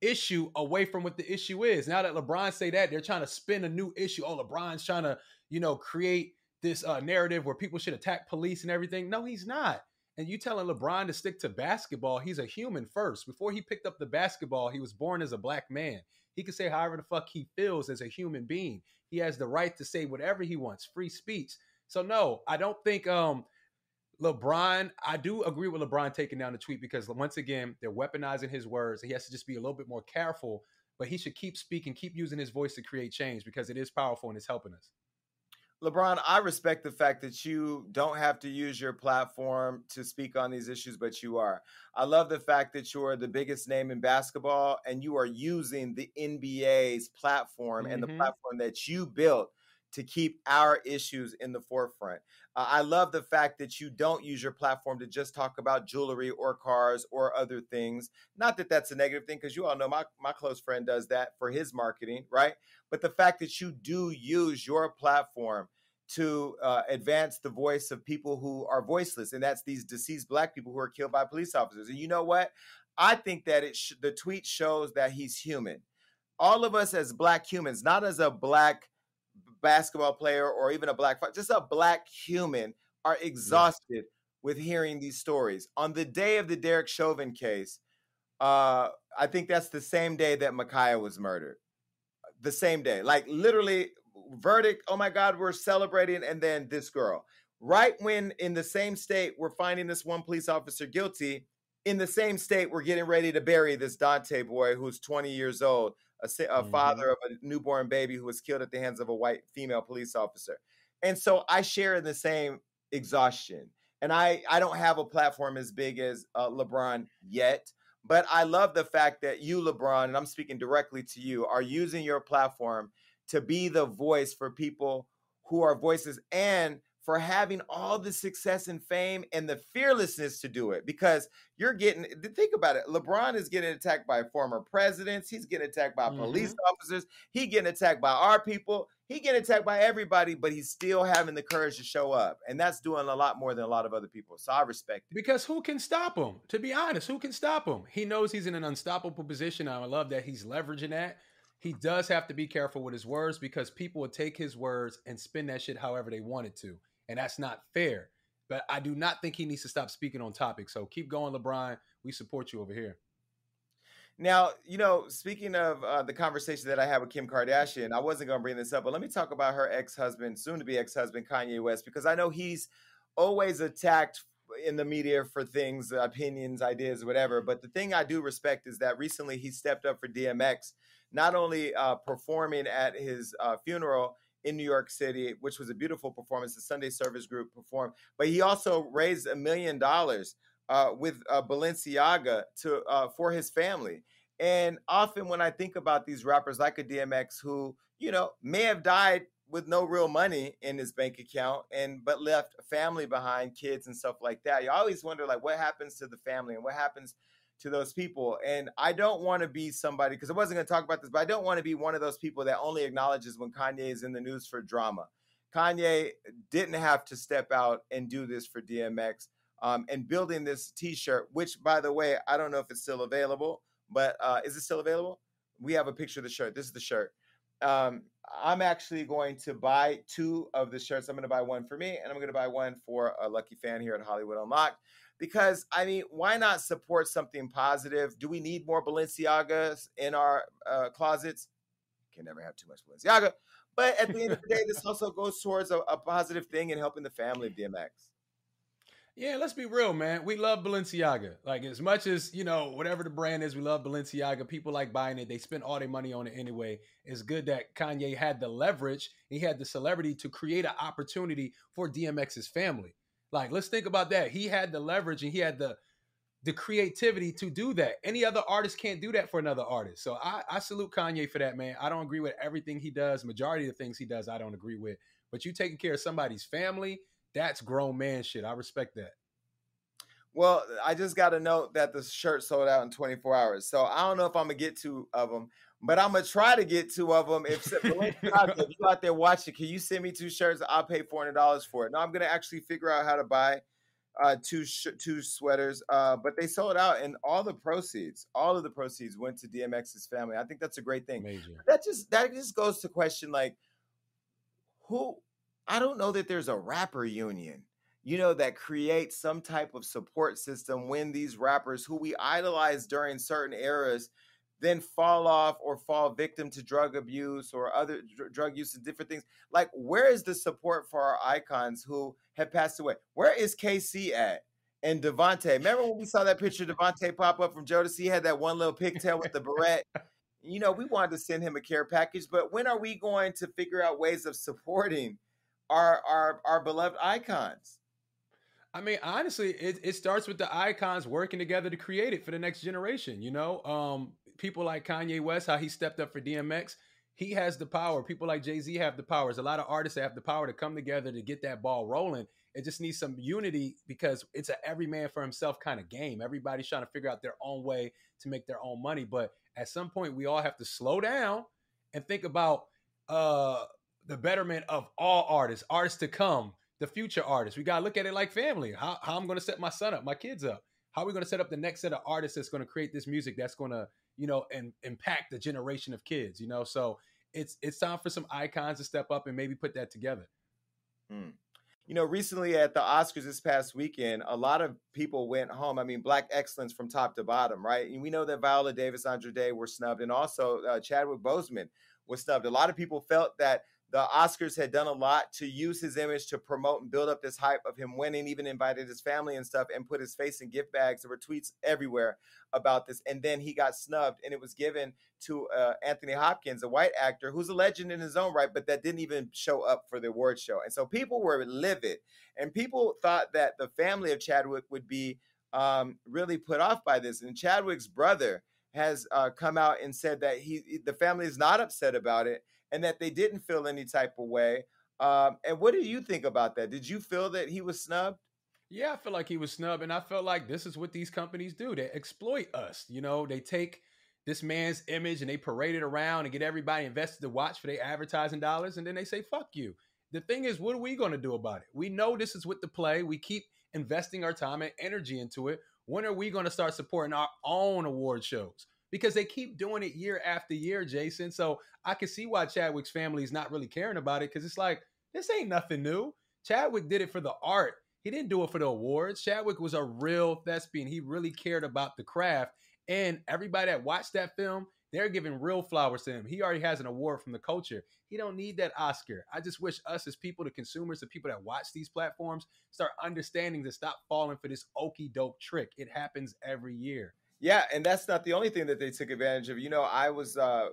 issue away from what the issue is. Now that LeBron say that, they're trying to spin a new issue. Oh, LeBron's trying to, you know, create this uh, narrative where people should attack police and everything. No, he's not. And you telling LeBron to stick to basketball, he's a human first. Before he picked up the basketball, he was born as a black man. He can say however the fuck he feels as a human being. He has the right to say whatever he wants, free speech. So no, I don't think um LeBron, I do agree with LeBron taking down the tweet because once again, they're weaponizing his words. He has to just be a little bit more careful, but he should keep speaking, keep using his voice to create change because it is powerful and it's helping us. LeBron, I respect the fact that you don't have to use your platform to speak on these issues, but you are. I love the fact that you're the biggest name in basketball and you are using the NBA's platform and the Mhm. platform that you built to keep our issues in the forefront. Uh, I love the fact that you don't use your platform to just talk about jewelry or cars or other things. Not that that's a negative thing, because you all know my, my close friend does that for his marketing, right? But the fact that you do use your platform to uh, advance the voice of people who are voiceless, and that's these deceased black people who are killed by police officers. And you know what? I think that it sh- the tweet shows that he's human. All of us as black humans, not as a black basketball player or even a black, just a black human, are exhausted with hearing these stories. On the day of the Derek Chauvin case, uh, I think that's the same day that Ma'Khia was murdered. The same day, like literally, verdict. Oh my God, we're celebrating, and then this girl. Right when in the same state we're finding this one police officer guilty, in the same state we're getting ready to bury this Daunte boy who's 20 years old, a, a Mhm. father of a newborn baby who was killed at the hands of a white female police officer. And so I share in the same exhaustion. And I, I don't have a platform as big as uh, LeBron yet, but I love the fact that you, LeBron, and I'm speaking directly to you, are using your platform to be the voice for people who are voices and for having all the success and fame and the fearlessness to do it because you're getting think about it lebron is getting attacked by former presidents he's getting attacked by police mm-hmm. officers he getting attacked by our people he getting attacked by everybody but he's still having the courage to show up and that's doing a lot more than a lot of other people so i respect it Because who can stop him? To be honest, who can stop him? He knows he's in an unstoppable position. I love that he's leveraging that. He does have to be careful with his words because people will take his words and spin that shit however they wanted to. And that's not fair. But I do not think he needs to stop speaking on topics. So keep going, LeBron. We support you over here. Now, you know, speaking of uh, the conversation that I had with Kim Kardashian, I wasn't going to bring this up, but let me talk about her ex husband, soon to be ex husband, Kanye West, because I know he's always attacked in the media for things, opinions, ideas, whatever. But the thing I do respect is that recently he stepped up for DMX, not only uh, performing at his uh, funeral in New York City, which was a beautiful performance, the Sunday Service Group performed, but he also raised a million dollars uh, with uh, Balenciaga to uh, for his family. And often when I think about these rappers like a DMX who, you know, may have died with no real money in his bank account and but left family behind, kids and stuff like that. You always wonder like what happens to the family and what happens to those people. And I don't want to be somebody because I wasn't going to talk about this, but I don't want to be one of those people that only acknowledges when Kanye is in the news for drama. Kanye didn't have to step out and do this for DMX. Um, and building this T-shirt, which, by the way, I don't know if it's still available, but uh, is it still available? We have a picture of the shirt. This is the shirt. Um, I'm actually going to buy two of the shirts. I'm going to buy one for me, and I'm going to buy one for a lucky fan here at Hollywood Unlocked. Because I mean, why not support something positive? Do we need more Balenciagas in our uh, closets? Can never have too much Balenciaga. But at the end of the day, this also goes towards a, a positive thing and helping the family of DMX. Yeah, let's be real, man. We love Balenciaga. Like as much as you know, whatever the brand is, we love Balenciaga. People like buying it. They spend all their money on it anyway. It's good that Kanye had the leverage. He had the celebrity to create an opportunity for DMX's family. Like, let's think about that. He had the leverage and he had the the creativity to do that. Any other artist can't do that for another artist. So I, I salute Kanye for that, man. I don't agree with everything he does. Majority of the things he does, I don't agree with. But you taking care of somebody's family, that's grown man shit. I respect that. Well, I just got to note that the shirt sold out in 24 hours. So I don't know if I'm gonna get two of them, but I'm gonna try to get two of them. If, if you out there watching, can you send me two shirts? I'll pay $400 for it. No, I'm gonna actually figure out how to buy uh, two sh- two sweaters. Uh, but they sold out, and all the proceeds, all of the proceeds went to DMX's family. I think that's a great thing. Major. That just that just goes to question like who I don't know that there's a rapper union you know, that creates some type of support system when these rappers who we idolize during certain eras then fall off or fall victim to drug abuse or other dr- drug use and different things. Like, where is the support for our icons who have passed away? Where is K-Ci at? And DeVante, remember when we saw that picture of DeVante pop up from Jodeci? He had that one little pigtail with the beret. You know, we wanted to send him a care package, but when are we going to figure out ways of supporting our our our beloved icons? I mean, honestly, it, it starts with the icons working together to create it for the next generation. You know, um, people like Kanye West, how he stepped up for DMX, he has the power. People like Jay Z have the power. There's a lot of artists have the power to come together to get that ball rolling. It just needs some unity because it's a every man for himself kind of game. Everybody's trying to figure out their own way to make their own money. But at some point, we all have to slow down and think about uh, the betterment of all artists, artists to come the future artists. We gotta look at it like family. How, how I'm gonna set my son up, my kids up. How are we gonna set up the next set of artists that's gonna create this music that's gonna, you know, and impact the generation of kids, you know? So it's it's time for some icons to step up and maybe put that together. Hmm. You know, recently at the Oscars this past weekend, a lot of people went home. I mean, black excellence from top to bottom, right? And we know that Viola Davis, Andra Day were snubbed, and also uh, Chadwick Boseman was snubbed. A lot of people felt that the Oscars had done a lot to use his image to promote and build up this hype of him winning, even invited his family and stuff and put his face in gift bags. There were tweets everywhere about this. And then he got snubbed and it was given to uh, Anthony Hopkins, a white actor who's a legend in his own right, but that didn't even show up for the award show. And so people were livid and people thought that the family of Chadwick would be um, really put off by this. And Chadwick's brother has uh, come out and said that he the family is not upset about it and that they didn't feel any type of way. Um, and what do you think about that? Did you feel that he was snubbed? Yeah, I feel like he was snubbed, and I felt like this is what these companies do. They exploit us. You know, they take this man's image and they parade it around and get everybody invested to watch for their advertising dollars, and then they say "fuck you." The thing is, what are we going to do about it? We know this is what the play. We keep investing our time and energy into it. When are we going to start supporting our own award shows? Because they keep doing it year after year, Jason. So I can see why Chadwick's family is not really caring about it because it's like, this ain't nothing new. Chadwick did it for the art. He didn't do it for the awards. Chadwick was a real thespian. He really cared about the craft. And everybody that watched that film, they're giving real flowers to him. He already has an award from the culture. He don't need that Oscar. I just wish us as people, the consumers, the people that watch these platforms, start understanding to stop falling for this okey doke trick. It happens every year. Yeah, and that's not the only thing that they took advantage of. You know, I was uh,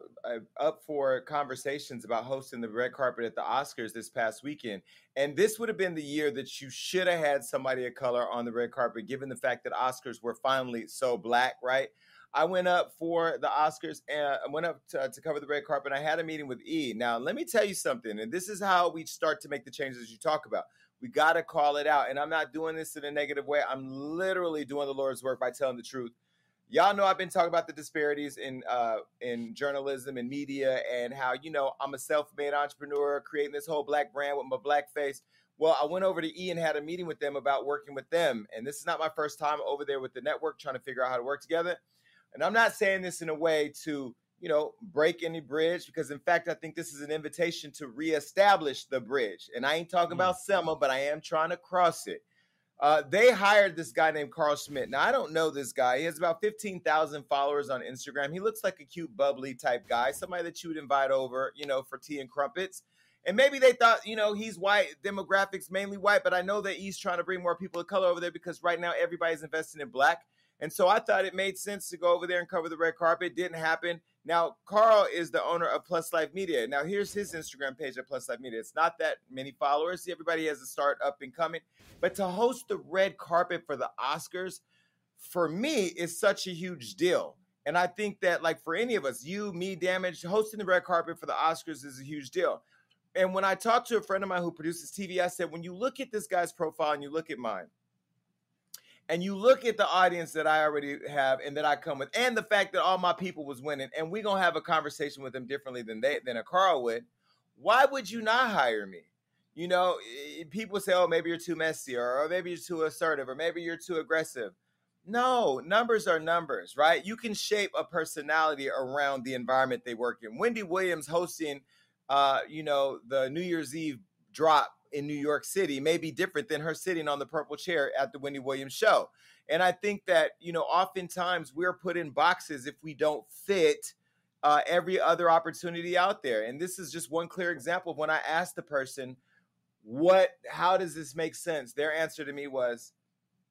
up for conversations about hosting the red carpet at the Oscars this past weekend, and this would have been the year that you should have had somebody of color on the red carpet, given the fact that Oscars were finally so black, right? I went up for the Oscars and I went up to, to cover the red carpet. I had a meeting with E. Now, let me tell you something, and this is how we start to make the changes you talk about. We got to call it out, and I'm not doing this in a negative way. I'm literally doing the Lord's work by telling the truth y'all know I've been talking about the disparities in uh, in journalism and media and how you know I'm a self-made entrepreneur creating this whole black brand with my black face. Well, I went over to E and had a meeting with them about working with them, and this is not my first time over there with the network trying to figure out how to work together. And I'm not saying this in a way to you know break any bridge because in fact I think this is an invitation to reestablish the bridge. And I ain't talking mm. about Selma, but I am trying to cross it. Uh, they hired this guy named Carl Schmidt. Now, I don't know this guy. He has about 15,000 followers on Instagram. He looks like a cute, bubbly type guy, somebody that you would invite over, you know, for tea and crumpets. And maybe they thought, you know, he's white, demographics mainly white, but I know that he's trying to bring more people of color over there because right now everybody's investing in black. And so I thought it made sense to go over there and cover the red carpet. Didn't happen. Now, Carl is the owner of Plus Life Media. Now, here's his Instagram page at Plus Life Media. It's not that many followers. Everybody has a start up and coming. But to host the red carpet for the Oscars, for me, is such a huge deal. And I think that, like, for any of us, you, me, damage, hosting the red carpet for the Oscars is a huge deal. And when I talked to a friend of mine who produces TV, I said, when you look at this guy's profile and you look at mine, and you look at the audience that I already have and that I come with, and the fact that all my people was winning, and we're gonna have a conversation with them differently than they than a Carl would, why would you not hire me? You know, people say, oh, maybe you're too messy, or, or maybe you're too assertive, or maybe you're too aggressive. No, numbers are numbers, right? You can shape a personality around the environment they work in. Wendy Williams hosting, uh, you know, the New Year's Eve drop in New York City may be different than her sitting on the purple chair at the Wendy Williams show. And I think that, you know, oftentimes we're put in boxes if we don't fit uh, every other opportunity out there. And this is just one clear example of when I asked the person, what, how does this make sense? Their answer to me was,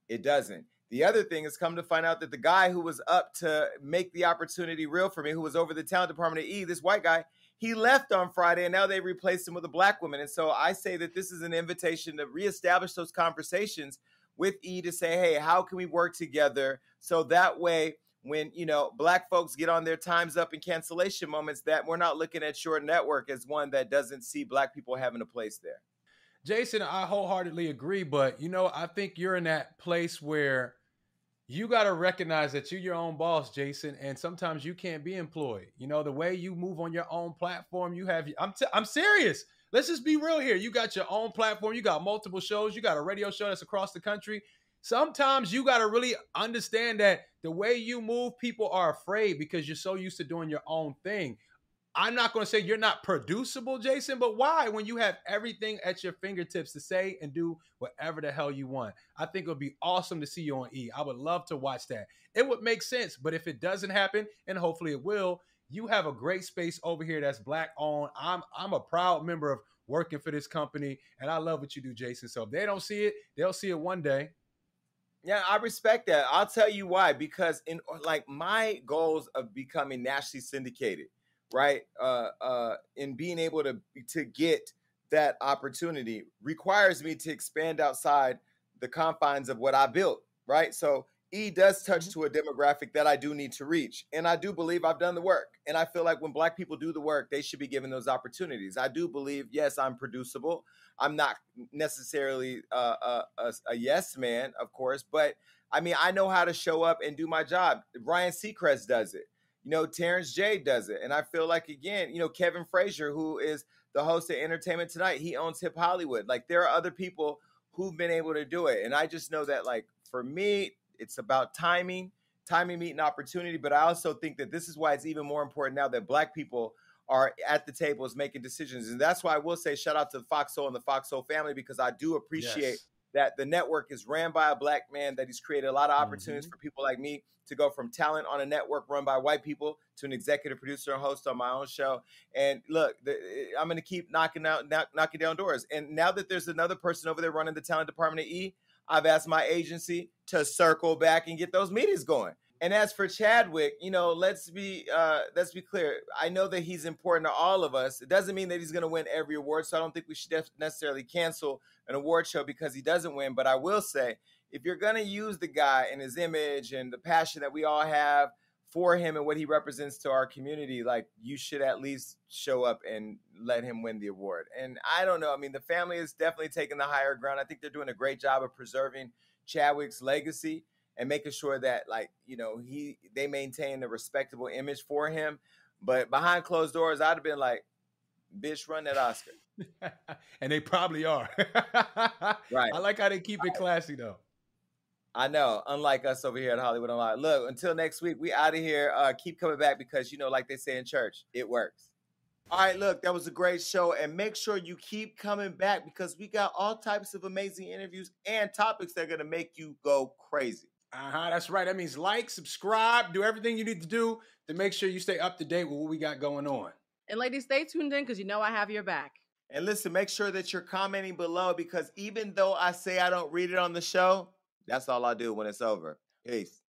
it doesn't. The other thing is come to find out that the guy who was up to make the opportunity real for me, who was over the talent department at E, this white guy, he left on Friday and now they replaced him with a black woman. And so I say that this is an invitation to reestablish those conversations with E to say, hey, how can we work together so that way when you know black folks get on their times up and cancellation moments that we're not looking at short network as one that doesn't see black people having a place there. Jason, I wholeheartedly agree, but you know, I think you're in that place where you got to recognize that you're your own boss, Jason, and sometimes you can't be employed. You know, the way you move on your own platform, you have I'm t- I'm serious. Let's just be real here. You got your own platform, you got multiple shows, you got a radio show that's across the country. Sometimes you got to really understand that the way you move, people are afraid because you're so used to doing your own thing. I'm not going to say you're not producible, Jason, but why when you have everything at your fingertips to say and do whatever the hell you want? I think it would be awesome to see you on E. I would love to watch that. It would make sense, but if it doesn't happen, and hopefully it will, you have a great space over here that's black owned. I'm I'm a proud member of working for this company, and I love what you do, Jason. So if they don't see it, they'll see it one day. Yeah, I respect that. I'll tell you why. Because in like my goals of becoming nationally syndicated, right? Uh, uh, in being able to to get that opportunity requires me to expand outside the confines of what I built, right? So E does touch to a demographic that I do need to reach, and I do believe I've done the work. And I feel like when Black people do the work, they should be given those opportunities. I do believe, yes, I'm producible. I'm not necessarily uh, a, a, a yes man, of course, but I mean, I know how to show up and do my job. Ryan Seacrest does it. You know, Terrence J does it. And I feel like, again, you know, Kevin Frazier, who is the host of Entertainment Tonight, he owns Hip Hollywood. Like, there are other people who've been able to do it. And I just know that, like, for me, it's about timing, timing meeting opportunity. But I also think that this is why it's even more important now that Black people are at the tables making decisions. And that's why I will say shout out to the Fox Soul and the Fox Soul family because I do appreciate Yes. That the network is ran by a black man, that he's created a lot of opportunities mm-hmm. for people like me to go from talent on a network run by white people to an executive producer and host on my own show. And look, the, eh, I'm going to keep knocking out, knock, knocking down doors. And now that there's another person over there running the talent department at E, I've asked my agency to circle back and get those meetings going. And as for Chadwick, you know, let's be uh, let's be clear. I know that he's important to all of us. It doesn't mean that he's going to win every award, so I don't think we should necessarily cancel an award show because he doesn't win. But I will say, if you're going to use the guy and his image and the passion that we all have for him and what he represents to our community, like you should at least show up and let him win the award. And I don't know. I mean, the family is definitely taking the higher ground. I think they're doing a great job of preserving Chadwick's legacy and making sure that like you know he they maintain a respectable image for him. But behind closed doors i'd have been like bitch run that oscar. And they probably are. right. I like how they keep it classy though. i know unlike us over here at hollywood unlocked. Look until next week we out of here. Uh keep coming back because you know like they say in church it works. All right look that was a great show and make sure you keep coming back because we got all types of amazing interviews and topics that are going to make you go crazy Uh-huh, that's right. That means like, subscribe, do everything you need to do to make sure you stay up to date with what we got going on. And ladies, stay tuned in because you know I have your back. And listen, make sure that you're commenting below because even though I say I don't read it on the show, that's all I do when it's over. Peace.